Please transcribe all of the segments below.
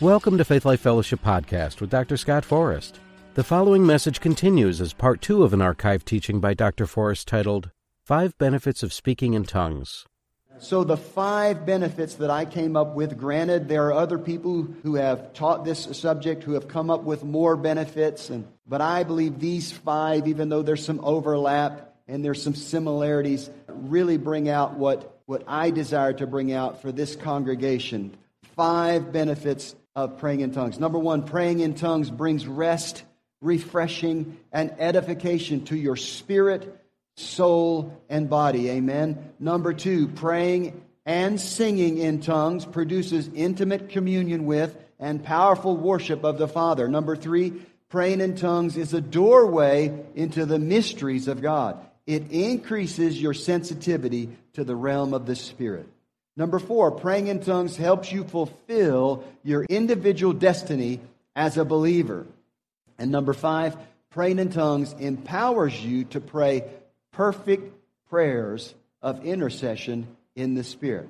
Welcome to Faith Life Fellowship Podcast with Dr. Scott Forrest. The following message continues as part two of an archive teaching by Dr. Forrest titled Five Benefits of Speaking in Tongues. So, the five benefits that I came up with, granted, there are other people who have taught this subject who have come up with more benefits, and, but I believe these five, even though there's some overlap and there's some similarities, really bring out what, what I desire to bring out for this congregation. Five benefits of praying in tongues. Number one, praying in tongues brings rest, refreshing, and edification to your spirit, soul, and body. Amen. Number two, praying and singing in tongues produces intimate communion with and powerful worship of the Father. Number three, praying in tongues is a doorway into the mysteries of God. It increases your sensitivity to the realm of the Spirit. Number four, praying in tongues helps you fulfill your individual destiny as a believer. And number five, praying in tongues empowers you to pray perfect prayers of intercession in the Spirit.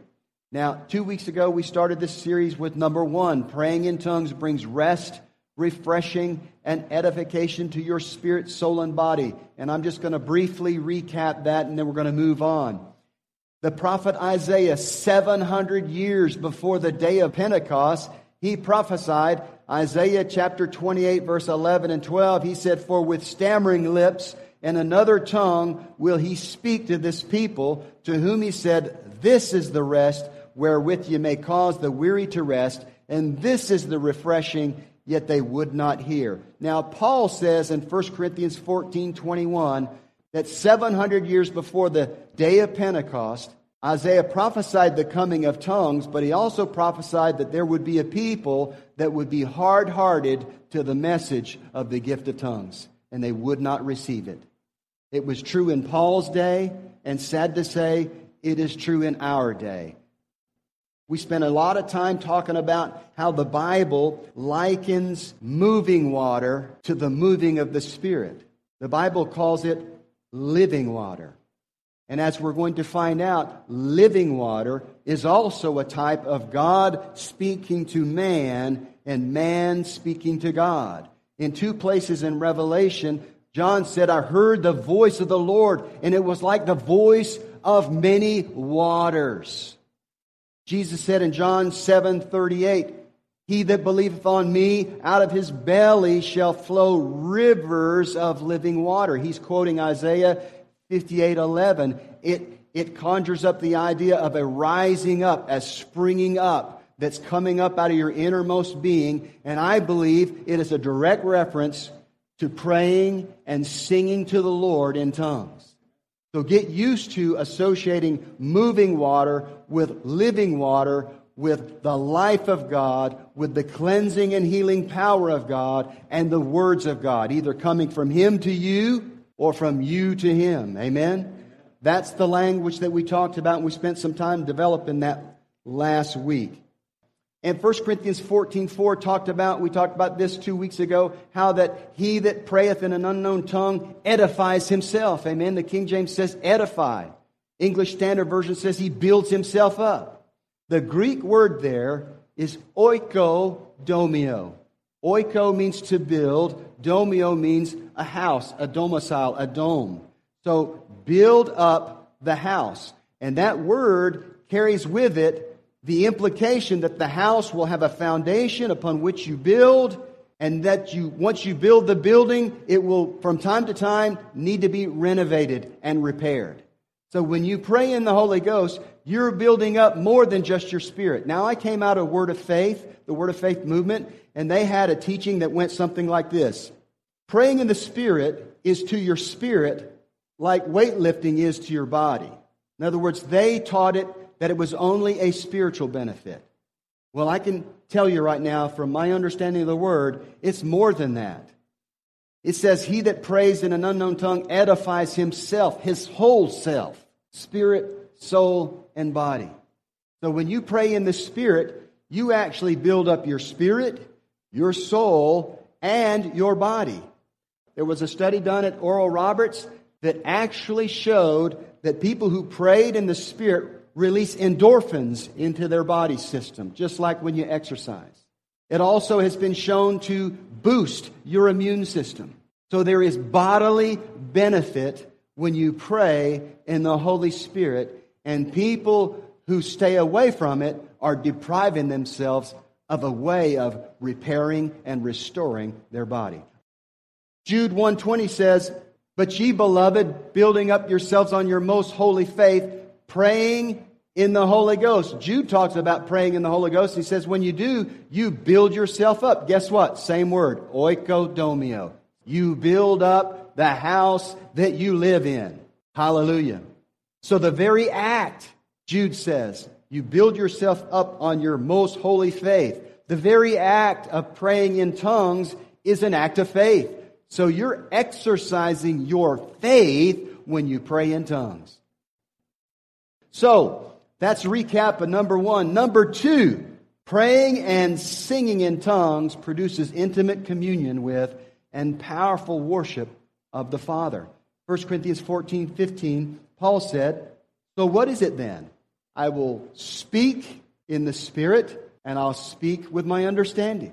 Now, two weeks ago, we started this series with number one praying in tongues brings rest, refreshing, and edification to your spirit, soul, and body. And I'm just going to briefly recap that and then we're going to move on. The prophet Isaiah, 700 years before the day of Pentecost, he prophesied, Isaiah chapter 28, verse 11 and 12, he said, For with stammering lips and another tongue will he speak to this people, to whom he said, This is the rest wherewith ye may cause the weary to rest, and this is the refreshing, yet they would not hear. Now, Paul says in 1 Corinthians 14, 21, that 700 years before the day of Pentecost, Isaiah prophesied the coming of tongues, but he also prophesied that there would be a people that would be hard hearted to the message of the gift of tongues, and they would not receive it. It was true in Paul's day, and sad to say, it is true in our day. We spent a lot of time talking about how the Bible likens moving water to the moving of the Spirit. The Bible calls it living water. And as we're going to find out, living water is also a type of God speaking to man and man speaking to God. In two places in Revelation, John said, I heard the voice of the Lord, and it was like the voice of many waters. Jesus said in John 7 38, He that believeth on me, out of his belly shall flow rivers of living water. He's quoting Isaiah 58:11, it, it conjures up the idea of a rising up, as springing up, that's coming up out of your innermost being. And I believe it is a direct reference to praying and singing to the Lord in tongues. So get used to associating moving water with living water, with the life of God, with the cleansing and healing power of God, and the words of God, either coming from Him to you or from you to him. Amen? That's the language that we talked about, and we spent some time developing that last week. And 1 Corinthians 14 4 talked about, we talked about this two weeks ago, how that he that prayeth in an unknown tongue edifies himself. Amen. The King James says edify. English Standard Version says he builds himself up. The Greek word there is oikodomio. Oiko means to build. Domio means a house, a domicile, a dome. So build up the house. And that word carries with it the implication that the house will have a foundation upon which you build and that you once you build the building it will from time to time need to be renovated and repaired so when you pray in the holy ghost you're building up more than just your spirit now i came out of word of faith the word of faith movement and they had a teaching that went something like this Praying in the Spirit is to your spirit like weightlifting is to your body. In other words, they taught it that it was only a spiritual benefit. Well, I can tell you right now, from my understanding of the word, it's more than that. It says, He that prays in an unknown tongue edifies himself, his whole self, spirit, soul, and body. So when you pray in the Spirit, you actually build up your spirit, your soul, and your body. There was a study done at Oral Roberts that actually showed that people who prayed in the Spirit release endorphins into their body system, just like when you exercise. It also has been shown to boost your immune system. So there is bodily benefit when you pray in the Holy Spirit, and people who stay away from it are depriving themselves of a way of repairing and restoring their body. Jude 120 says, But ye beloved, building up yourselves on your most holy faith, praying in the Holy Ghost. Jude talks about praying in the Holy Ghost. He says, when you do, you build yourself up. Guess what? Same word, oikodomio. You build up the house that you live in. Hallelujah. So the very act, Jude says, you build yourself up on your most holy faith. The very act of praying in tongues is an act of faith. So you're exercising your faith when you pray in tongues. So, that's recap of number one. Number two, praying and singing in tongues produces intimate communion with and powerful worship of the Father. 1 Corinthians 14, 15, Paul said, So what is it then? I will speak in the Spirit, and I'll speak with my understanding.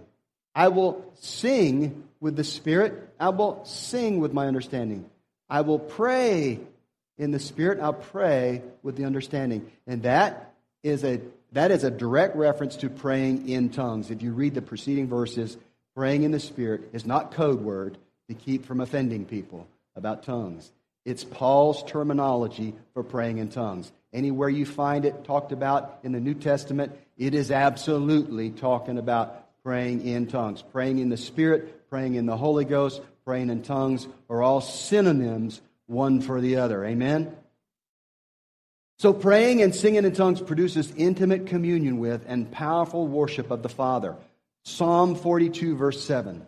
I will sing with the Spirit, I will sing with my understanding. I will pray in the Spirit, I'll pray with the understanding. And that is a that is a direct reference to praying in tongues. If you read the preceding verses, praying in the Spirit is not code word to keep from offending people about tongues. It's Paul's terminology for praying in tongues. Anywhere you find it talked about in the New Testament, it is absolutely talking about praying in tongues. Praying in the Spirit, praying in the Holy Ghost, praying in tongues are all synonyms one for the other. Amen? So, praying and singing in tongues produces intimate communion with and powerful worship of the Father. Psalm 42, verse 7.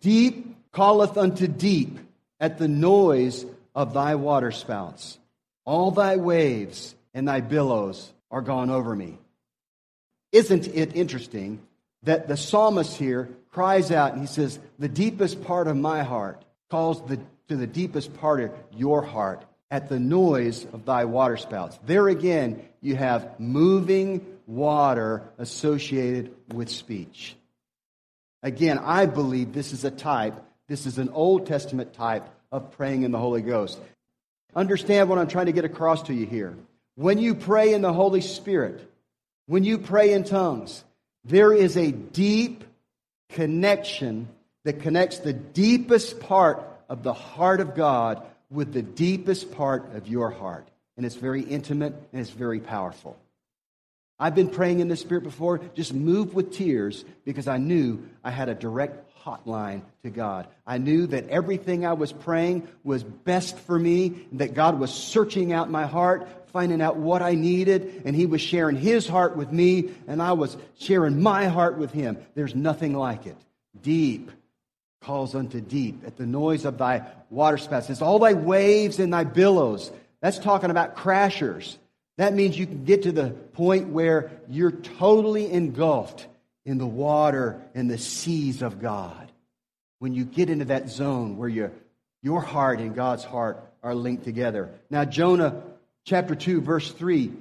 Deep calleth unto deep at the noise of thy waterspouts. All thy waves and thy billows are gone over me. Isn't it interesting that the psalmist here cries out and he says, The deepest part of my heart calls the to the deepest part of your heart at the noise of thy waterspouts. There again, you have moving water associated with speech. Again, I believe this is a type, this is an Old Testament type of praying in the Holy Ghost. Understand what I'm trying to get across to you here. When you pray in the Holy Spirit, when you pray in tongues, there is a deep connection that connects the deepest part of the heart of God with the deepest part of your heart. And it's very intimate and it's very powerful. I've been praying in the Spirit before, just moved with tears because I knew I had a direct hotline to God. I knew that everything I was praying was best for me, that God was searching out my heart, finding out what I needed, and He was sharing His heart with me, and I was sharing my heart with Him. There's nothing like it. Deep, calls unto deep at the noise of thy waterspouts. It's all thy waves and thy billows. That's talking about crashers. That means you can get to the point where you're totally engulfed in the water and the seas of God. When you get into that zone where your, your heart and God's heart are linked together. Now, Jonah chapter 2, verse 3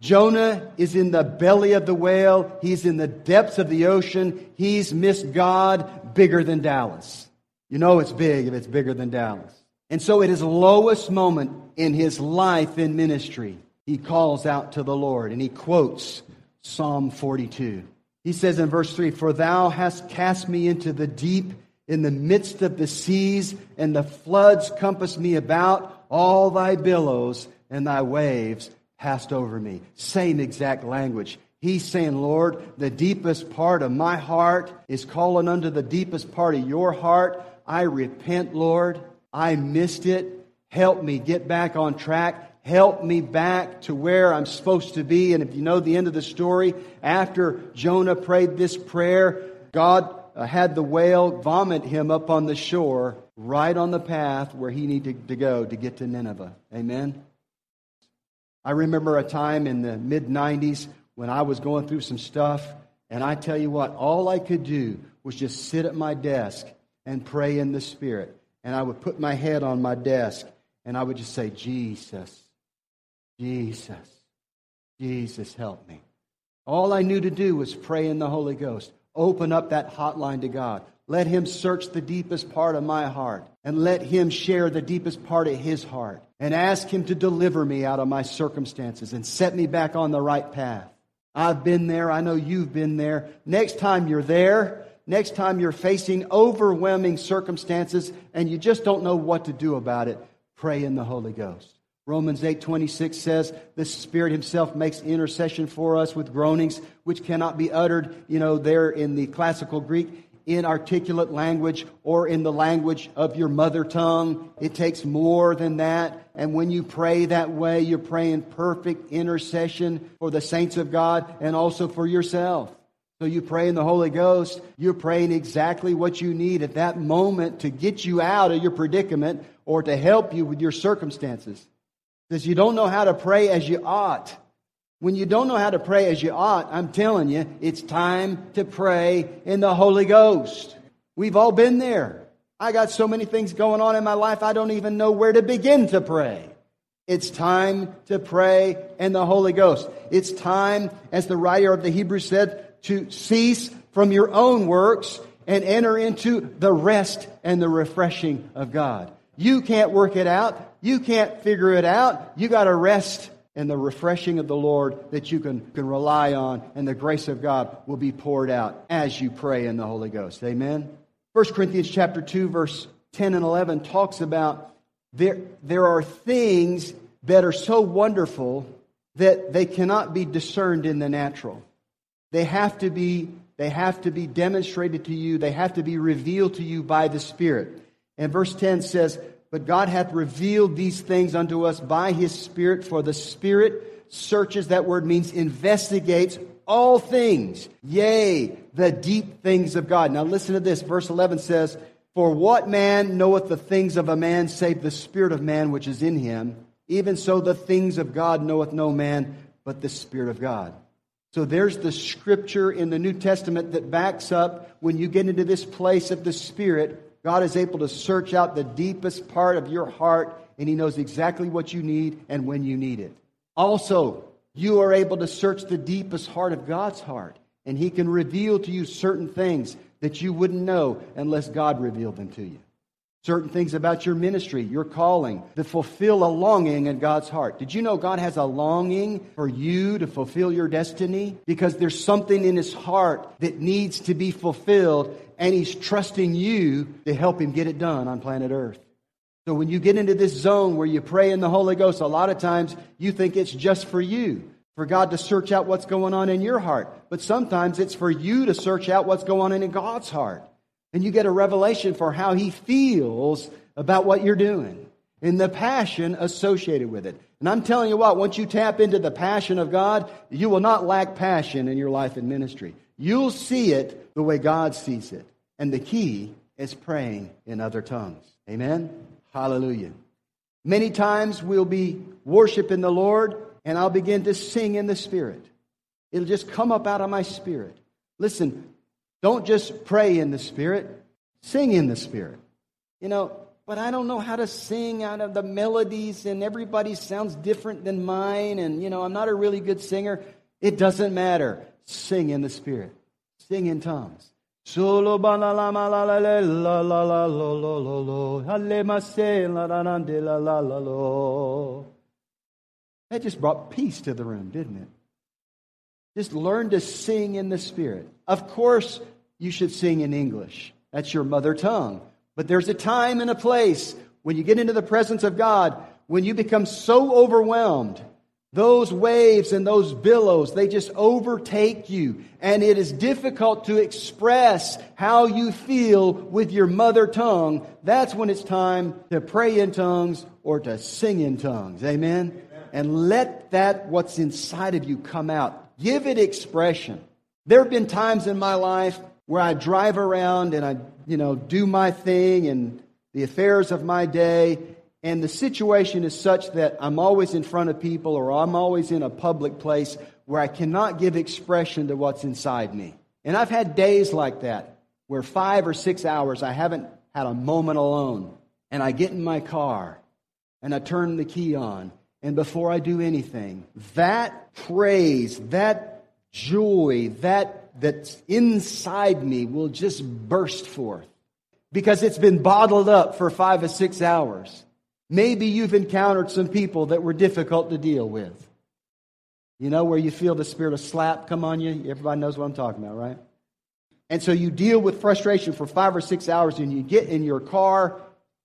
Jonah is in the belly of the whale. He's in the depths of the ocean. He's missed God bigger than Dallas. You know it's big if it's bigger than Dallas. And so at his lowest moment in his life in ministry, he calls out to the Lord and he quotes Psalm 42. He says in verse 3 For thou hast cast me into the deep, in the midst of the seas, and the floods compassed me about. All thy billows and thy waves passed over me. Same exact language. He's saying, Lord, the deepest part of my heart is calling unto the deepest part of your heart. I repent, Lord. I missed it. Help me get back on track. Help me back to where I'm supposed to be. And if you know the end of the story, after Jonah prayed this prayer, God uh, had the whale vomit him up on the shore, right on the path where he needed to go to get to Nineveh. Amen. I remember a time in the mid 90s when I was going through some stuff, and I tell you what, all I could do was just sit at my desk and pray in the Spirit. And I would put my head on my desk and I would just say, Jesus, Jesus, Jesus, help me. All I knew to do was pray in the Holy Ghost open up that hotline to God. Let Him search the deepest part of my heart and let Him share the deepest part of His heart and ask Him to deliver me out of my circumstances and set me back on the right path. I've been there. I know you've been there. Next time you're there, next time you're facing overwhelming circumstances and you just don't know what to do about it, pray in the Holy Ghost. Romans 8:26 says, "The Spirit himself makes intercession for us with groanings which cannot be uttered, you know, there in the classical Greek in articulate language or in the language of your mother tongue. It takes more than that. And when you pray that way, you're praying perfect intercession for the saints of God and also for yourself. So you pray in the Holy Ghost, you're praying exactly what you need at that moment to get you out of your predicament or to help you with your circumstances. Because you don't know how to pray as you ought. When you don't know how to pray as you ought, I'm telling you, it's time to pray in the Holy Ghost. We've all been there. I got so many things going on in my life, I don't even know where to begin to pray. It's time to pray in the Holy Ghost. It's time, as the writer of the Hebrews said, to cease from your own works and enter into the rest and the refreshing of God. You can't work it out. You can't figure it out. You got to rest in the refreshing of the Lord that you can, can rely on, and the grace of God will be poured out as you pray in the Holy Ghost. Amen. 1 Corinthians chapter 2, verse 10 and 11 talks about there, there are things that are so wonderful that they cannot be discerned in the natural. They have to be, they have to be demonstrated to you, they have to be revealed to you by the Spirit. And verse 10 says, But God hath revealed these things unto us by his Spirit, for the Spirit searches, that word means investigates all things, yea, the deep things of God. Now listen to this. Verse 11 says, For what man knoweth the things of a man save the Spirit of man which is in him? Even so, the things of God knoweth no man but the Spirit of God. So there's the scripture in the New Testament that backs up when you get into this place of the Spirit, God is able to search out the deepest part of your heart and He knows exactly what you need and when you need it. Also, you are able to search the deepest heart of God's heart and He can reveal to you certain things that you wouldn't know unless God revealed them to you certain things about your ministry, your calling, that fulfill a longing in God's heart. Did you know God has a longing for you to fulfill your destiny? Because there's something in his heart that needs to be fulfilled, and he's trusting you to help him get it done on planet Earth. So when you get into this zone where you pray in the Holy Ghost, a lot of times you think it's just for you. For God to search out what's going on in your heart. But sometimes it's for you to search out what's going on in God's heart and you get a revelation for how he feels about what you're doing and the passion associated with it. And I'm telling you what, once you tap into the passion of God, you will not lack passion in your life and ministry. You'll see it the way God sees it. And the key is praying in other tongues. Amen? Hallelujah. Many times we'll be worshiping the Lord and I'll begin to sing in the Spirit. It'll just come up out of my spirit. Listen, don't just pray in the Spirit, sing in the Spirit. You know, but I don't know how to sing out of the melodies, and everybody sounds different than mine, and, you know, I'm not a really good singer. It doesn't matter. Sing in the Spirit, sing in tongues. Solo la la la la la la lo lo lo lo la la la lo. That just brought peace to the room, didn't it? Just learn to sing in the Spirit. Of course, you should sing in English. That's your mother tongue. But there's a time and a place when you get into the presence of God, when you become so overwhelmed, those waves and those billows, they just overtake you. And it is difficult to express how you feel with your mother tongue. That's when it's time to pray in tongues or to sing in tongues. Amen? Amen. And let that, what's inside of you, come out. Give it expression. There have been times in my life where I drive around and I, you know, do my thing and the affairs of my day, and the situation is such that I'm always in front of people or I'm always in a public place where I cannot give expression to what's inside me. And I've had days like that where five or six hours I haven't had a moment alone. And I get in my car and I turn the key on and before I do anything, that praise, that joy, that that's inside me will just burst forth because it's been bottled up for five or six hours. Maybe you've encountered some people that were difficult to deal with. You know, where you feel the spirit of slap come on you? Everybody knows what I'm talking about, right? And so you deal with frustration for five or six hours and you get in your car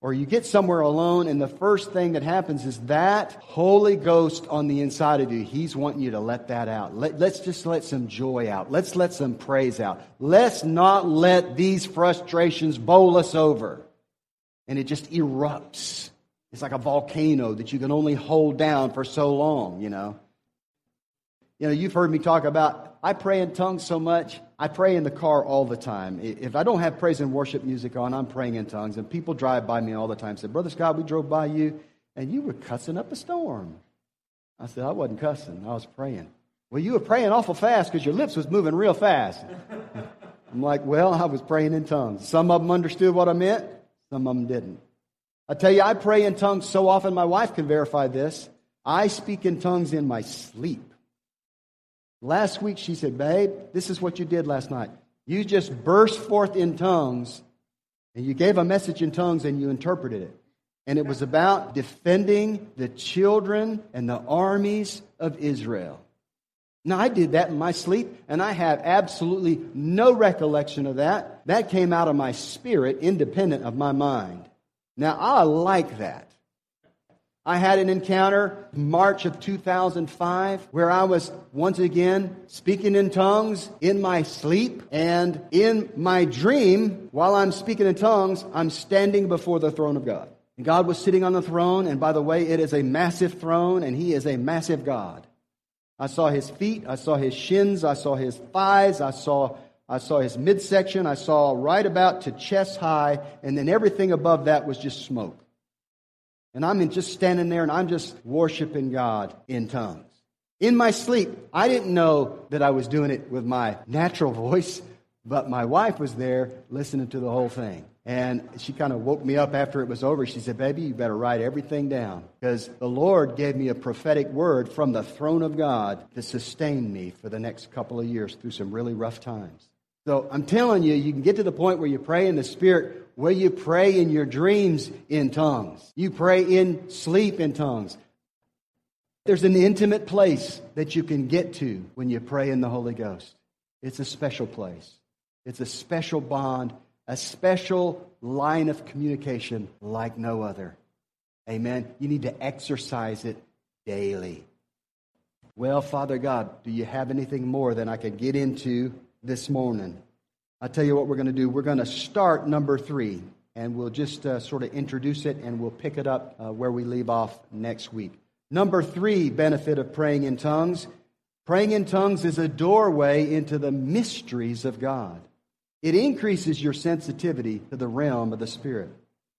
or you get somewhere alone, and the first thing that happens is that Holy Ghost on the inside of you, He's wanting you to let that out. Let, us just let some joy out. Let's let some praise out. Let's not let these frustrations bowl us over. And it just erupts. It's like a volcano that you can only hold down for so long, you know. You know, you've heard me talk about, I pray in tongues so much. I pray in the car all the time. If I don't have praise and worship music on, I'm praying in tongues. And people drive by me all the time say, Brother Scott, we drove by you and you were cussing up a storm. I said, I wasn't cussing. I was praying. Well, you were praying awful fast because your lips was moving real fast. I'm like, well, I was praying in tongues. Some of them understood what I meant. Some of them didn't. I tell you, I pray in tongues so often, my wife can verify this. I speak in tongues in my sleep. Last week she said, Babe, this is what you did last night. You just burst forth in tongues and you gave a message in tongues and you interpreted it. And it was about defending the children and the armies of Israel. Now, I did that in my sleep, and I have absolutely no recollection of that. That came out of my spirit, independent of my mind. Now, I like that. I had an encounter March of 2005 where I was once again speaking in tongues in my sleep. And in my dream while I'm speaking in tongues, I'm standing before the throne of God. And God was sitting on the throne. And by the way, it is a massive throne and he is a massive God. I saw his feet, I saw his shins, I saw his thighs, I saw I saw his midsection, I saw right about to chest high. And then everything above that was just smoke. And I'm just standing there and I'm just worshiping God in tongues. In my sleep, I didn't know that I was doing it with my natural voice, but my wife was there listening to the whole thing. And she kind of woke me up after it was over. She said, Baby, you better write everything down because the Lord gave me a prophetic word from the throne of God to sustain me for the next couple of years through some really rough times. So I'm telling you, you can get to the point where you pray in the Spirit where you pray in your dreams in tongues. You pray in sleep in tongues. There's an intimate place that you can get to when you pray in the Holy Ghost. It's a special place. It's a special bond, a special line of communication like no other. Amen. You need to exercise it daily. Well, Father God, do you have anything more than I could get into this morning? I'll tell you what we're going to do. We're going to start number three, and we'll just uh, sort of introduce it and we'll pick it up uh, where we leave off next week. Number three benefit of praying in tongues praying in tongues is a doorway into the mysteries of God. It increases your sensitivity to the realm of the Spirit.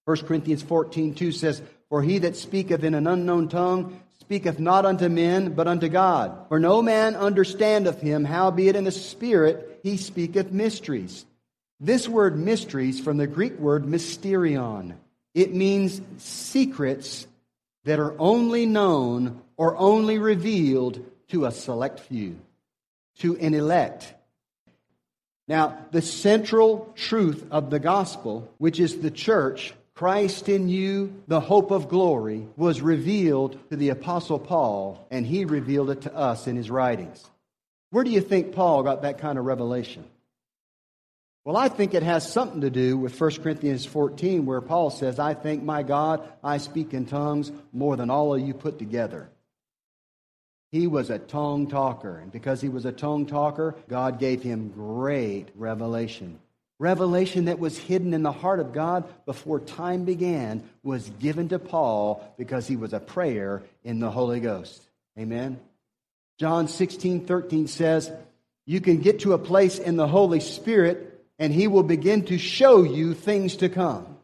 1 Corinthians 14 2 says, For he that speaketh in an unknown tongue speaketh not unto men, but unto God. For no man understandeth him, howbeit in the Spirit he speaketh mysteries. This word mysteries from the Greek word mysterion. It means secrets that are only known or only revealed to a select few, to an elect. Now, the central truth of the gospel, which is the church, Christ in you, the hope of glory, was revealed to the Apostle Paul, and he revealed it to us in his writings. Where do you think Paul got that kind of revelation? Well, I think it has something to do with 1 Corinthians 14, where Paul says, I thank my God, I speak in tongues more than all of you put together. He was a tongue talker, and because he was a tongue talker, God gave him great revelation. Revelation that was hidden in the heart of God before time began was given to Paul because he was a prayer in the Holy Ghost. Amen. John 16, 13 says, You can get to a place in the Holy Spirit and he will begin to show you things to come.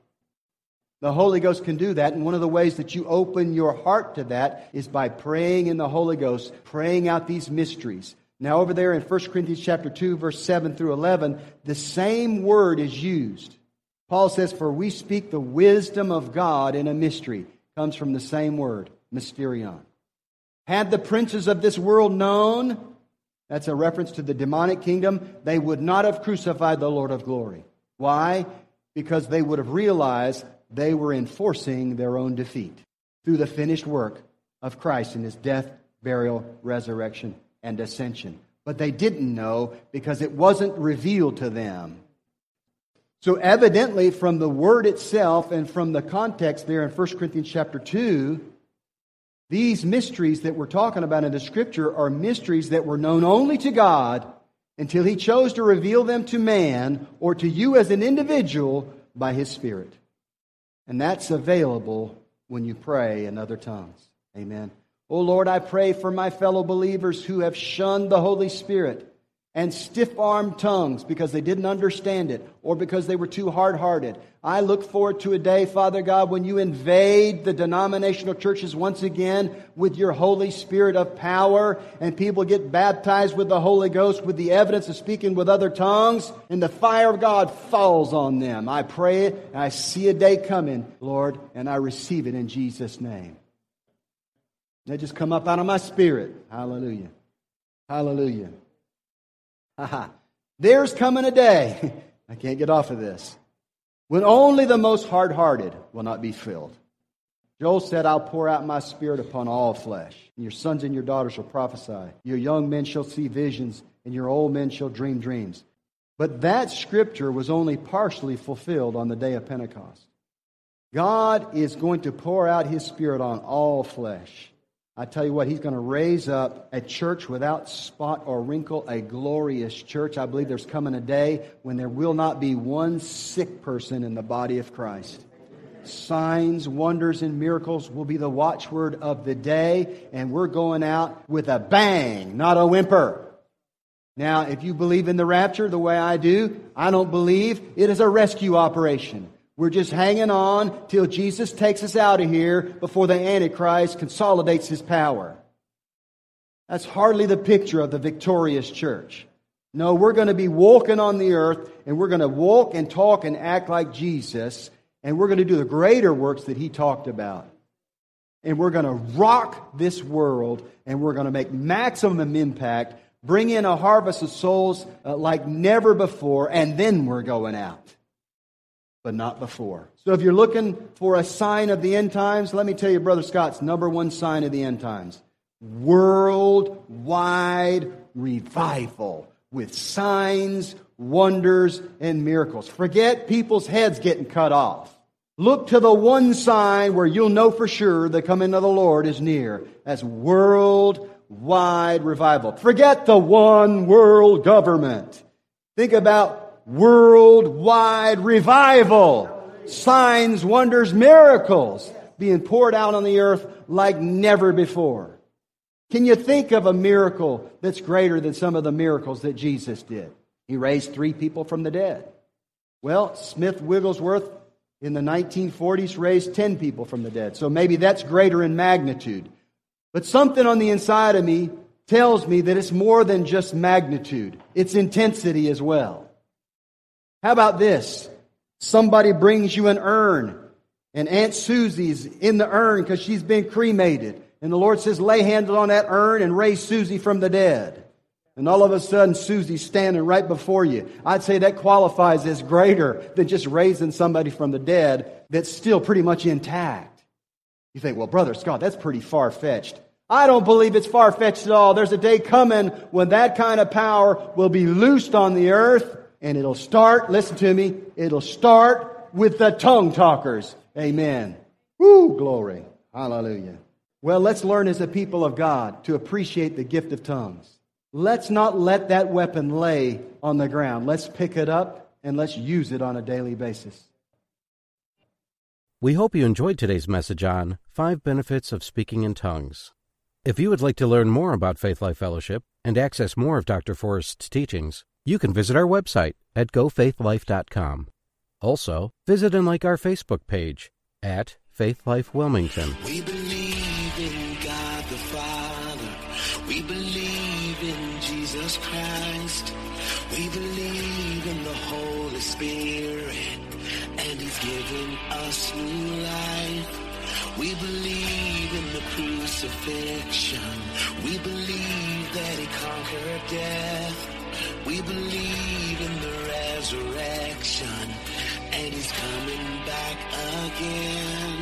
The Holy Ghost can do that, and one of the ways that you open your heart to that is by praying in the Holy Ghost, praying out these mysteries. Now, over there in 1 Corinthians chapter 2, verse 7 through 11, the same word is used. Paul says, For we speak the wisdom of God in a mystery. Comes from the same word, mysterion. Had the princes of this world known, That's a reference to the demonic kingdom. They would not have crucified the Lord of glory. Why? Because they would have realized they were enforcing their own defeat through the finished work of Christ in his death, burial, resurrection, and ascension. But they didn't know because it wasn't revealed to them. So evidently from the word itself and from the context there in 1 Corinthians chapter 2, these mysteries that we're talking about in the scripture are mysteries that were known only to God until he chose to reveal them to man or to you as an individual by his spirit. And that's available when you pray in other tongues. Amen. Oh Lord, I pray for my fellow believers who have shunned the Holy Spirit and stiff armed tongues because they didn't understand it or because they were too hard hearted. I look forward to a day, Father God, when you invade the denominational churches once again with your Holy Spirit of power and people get baptized with the Holy Ghost with the evidence of speaking with other tongues and the fire of God falls on them. I pray it and I see a day coming, Lord, and I receive it in Jesus' name. They just come up out of my spirit. Hallelujah. Hallelujah. There's coming a day, I can't get off of this, when only the most hard hearted will not be filled. Joel said, I'll pour out my spirit upon all flesh. And your sons and your daughters shall prophesy. Your young men shall see visions, and your old men shall dream dreams. But that scripture was only partially fulfilled on the day of Pentecost. God is going to pour out his spirit on all flesh. I tell you what, he's going to raise up a church without spot or wrinkle, a glorious church. I believe there's coming a day when there will not be one sick person in the body of Christ. Signs, wonders, and miracles will be the watchword of the day, and we're going out with a bang, not a whimper. Now, if you believe in the rapture the way I do, I don't believe it is a rescue operation. We're just hanging on till Jesus takes us out of here before the Antichrist consolidates his power. That's hardly the picture of the victorious church. No, we're going to be walking on the earth and we're going to walk and talk and act like Jesus and we're going to do the greater works that he talked about. And we're going to rock this world and we're going to make maximum impact, bring in a harvest of souls uh, like never before, and then we're going out but not before. So if you're looking for a sign of the end times, let me tell you, Brother Scott's number one sign of the end times worldwide revival with signs, wonders, and miracles. Forget people's heads getting cut off. Look to the one sign where you'll know for sure the coming of the Lord is near. That's worldwide revival. Forget the one world government. Think about worldwide revival. Signs, wonders, miracles being poured out on the earth like never before. Can you think of a miracle that's greater than some of the miracles that Jesus did? He raised three people from the dead. Well, Smith Wigglesworth in the 1940s raised 10 people from the dead. So maybe that's greater in magnitude. But something on the inside of me tells me that it's more than just magnitude, it's intensity as well. How about this? Somebody brings you an urn, and Aunt Susie's in the urn because she's been cremated. And the Lord says, lay hands on that urn and raise Susie from the dead. And all of a sudden, Susie's standing right before you. I'd say that qualifies as greater than just raising somebody from the dead that's still pretty much intact. You think, well, Brother Scott, that's pretty far fetched. I don't believe it's far fetched at all. There's a day coming when that kind of power will be loosed on the earth and it'll start, listen to me, it'll start with the tongue talkers. Amen. Woo, glory. Hallelujah. Well, let's learn as a people of God to appreciate the gift of tongues. Let's not let that weapon lay on the ground. Let's pick it up and let's use it on a daily basis. We hope you enjoyed today's message on Five Benefits of Speaking in Tongues. If you would like to learn more about Faith Life Fellowship and access more of Dr. Forrest's teachings, you can visit our website at gofaithlife.com. Also, visit and like our Facebook page at Faith Life Wilmington. We believe in God the Father. We believe in Jesus Christ. We believe in the Holy Spirit. And He's given us new life. We believe in the crucifixion. We believe that he conquered death. We believe in the resurrection. And he's coming back again.